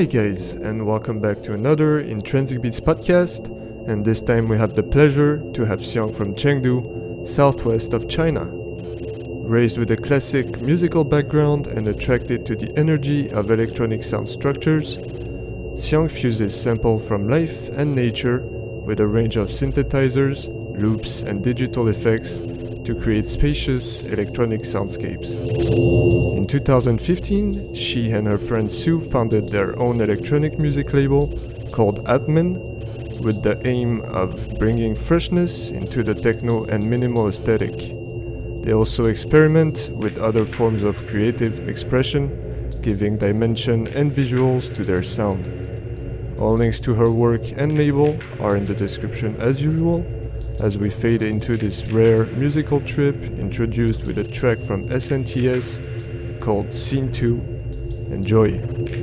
Hi, guys, and welcome back to another Intrinsic Beats podcast. And this time we have the pleasure to have Xiang from Chengdu, southwest of China. Raised with a classic musical background and attracted to the energy of electronic sound structures, Xiang fuses samples from life and nature with a range of synthesizers, loops, and digital effects to create spacious electronic soundscapes. In 2015, she and her friend Sue founded their own electronic music label called Atman with the aim of bringing freshness into the techno and minimal aesthetic. They also experiment with other forms of creative expression, giving dimension and visuals to their sound. All links to her work and label are in the description as usual as we fade into this rare musical trip introduced with a track from SNTS called Scene 2. Enjoy!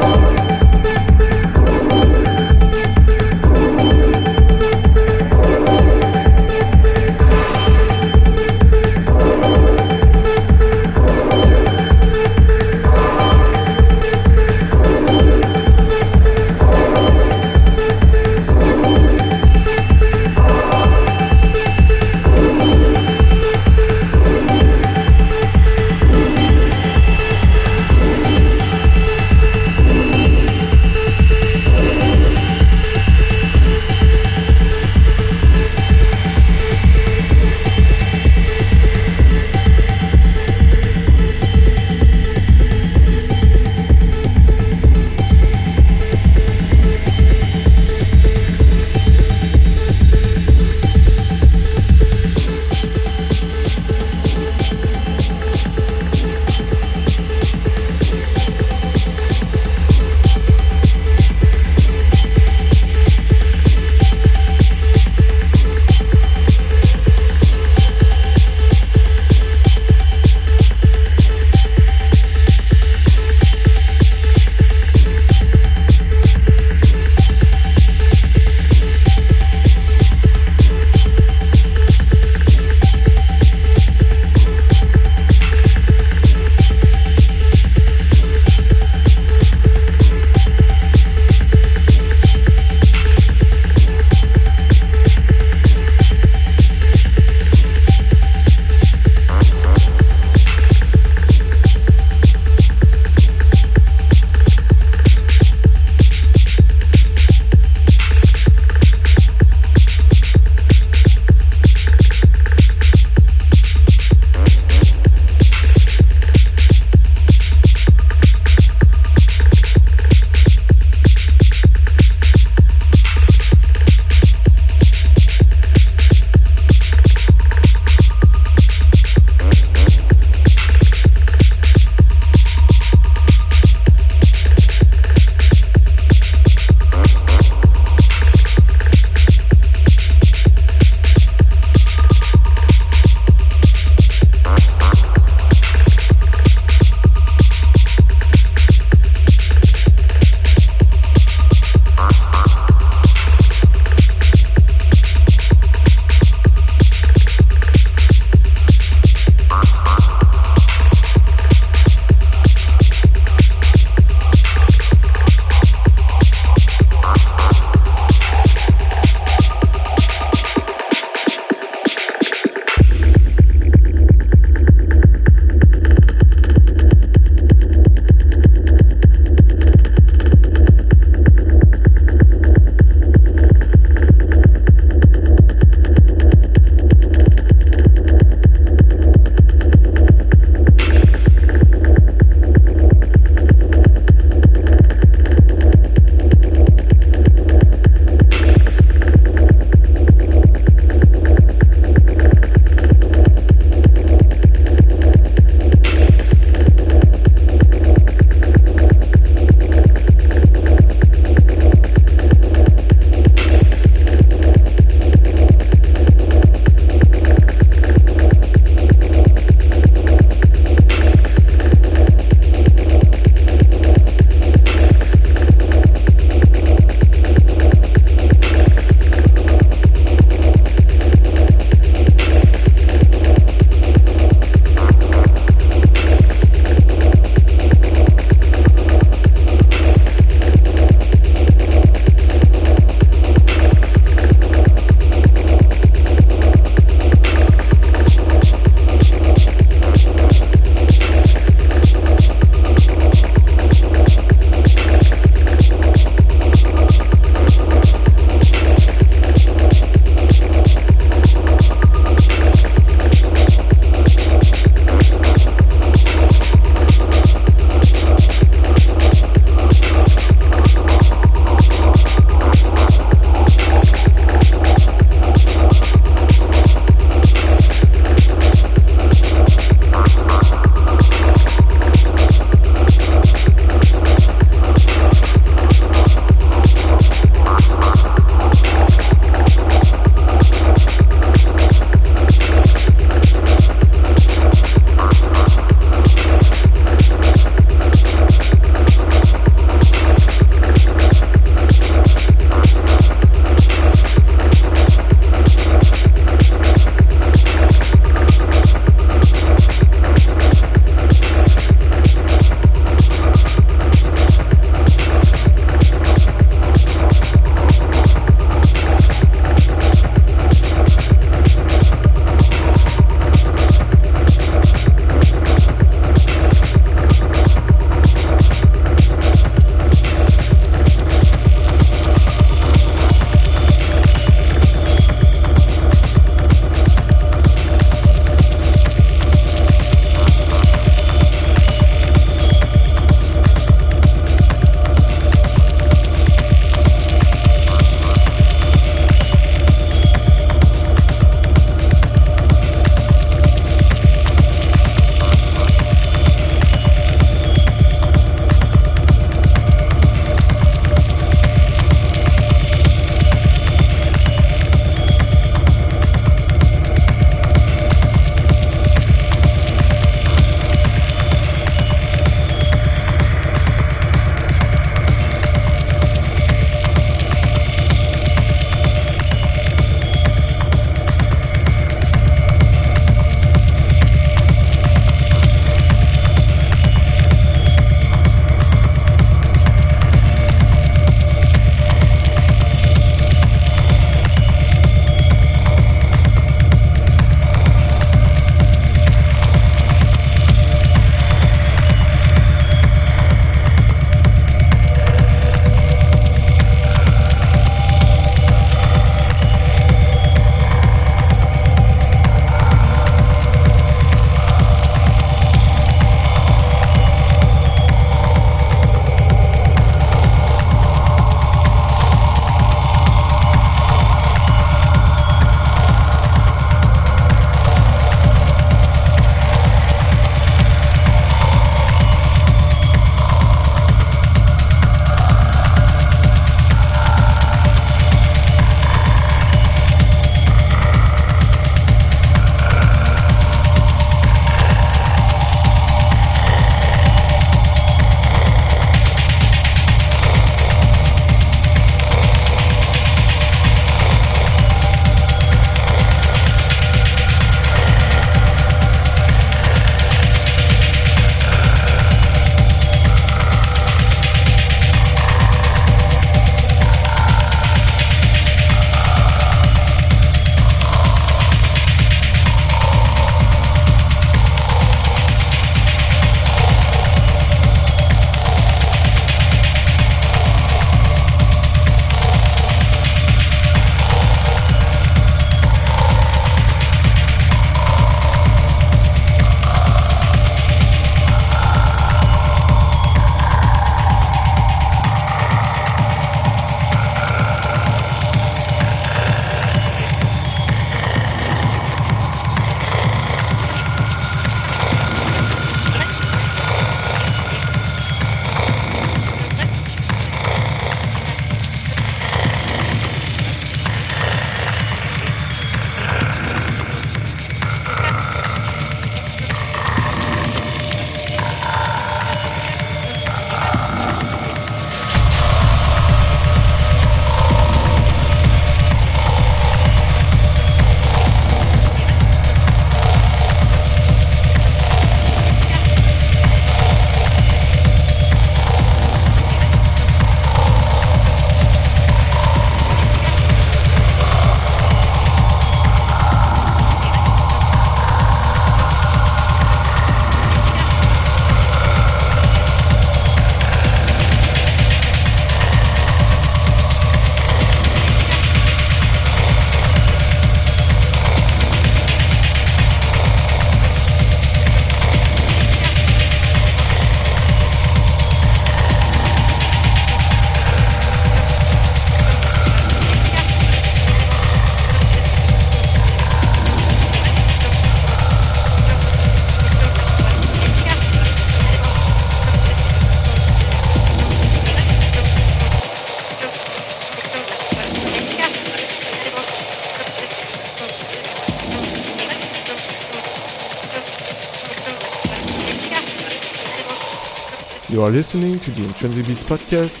You are listening to the Intrinsic Beats podcast.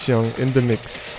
Xiang in the mix.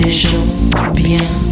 des gens bien.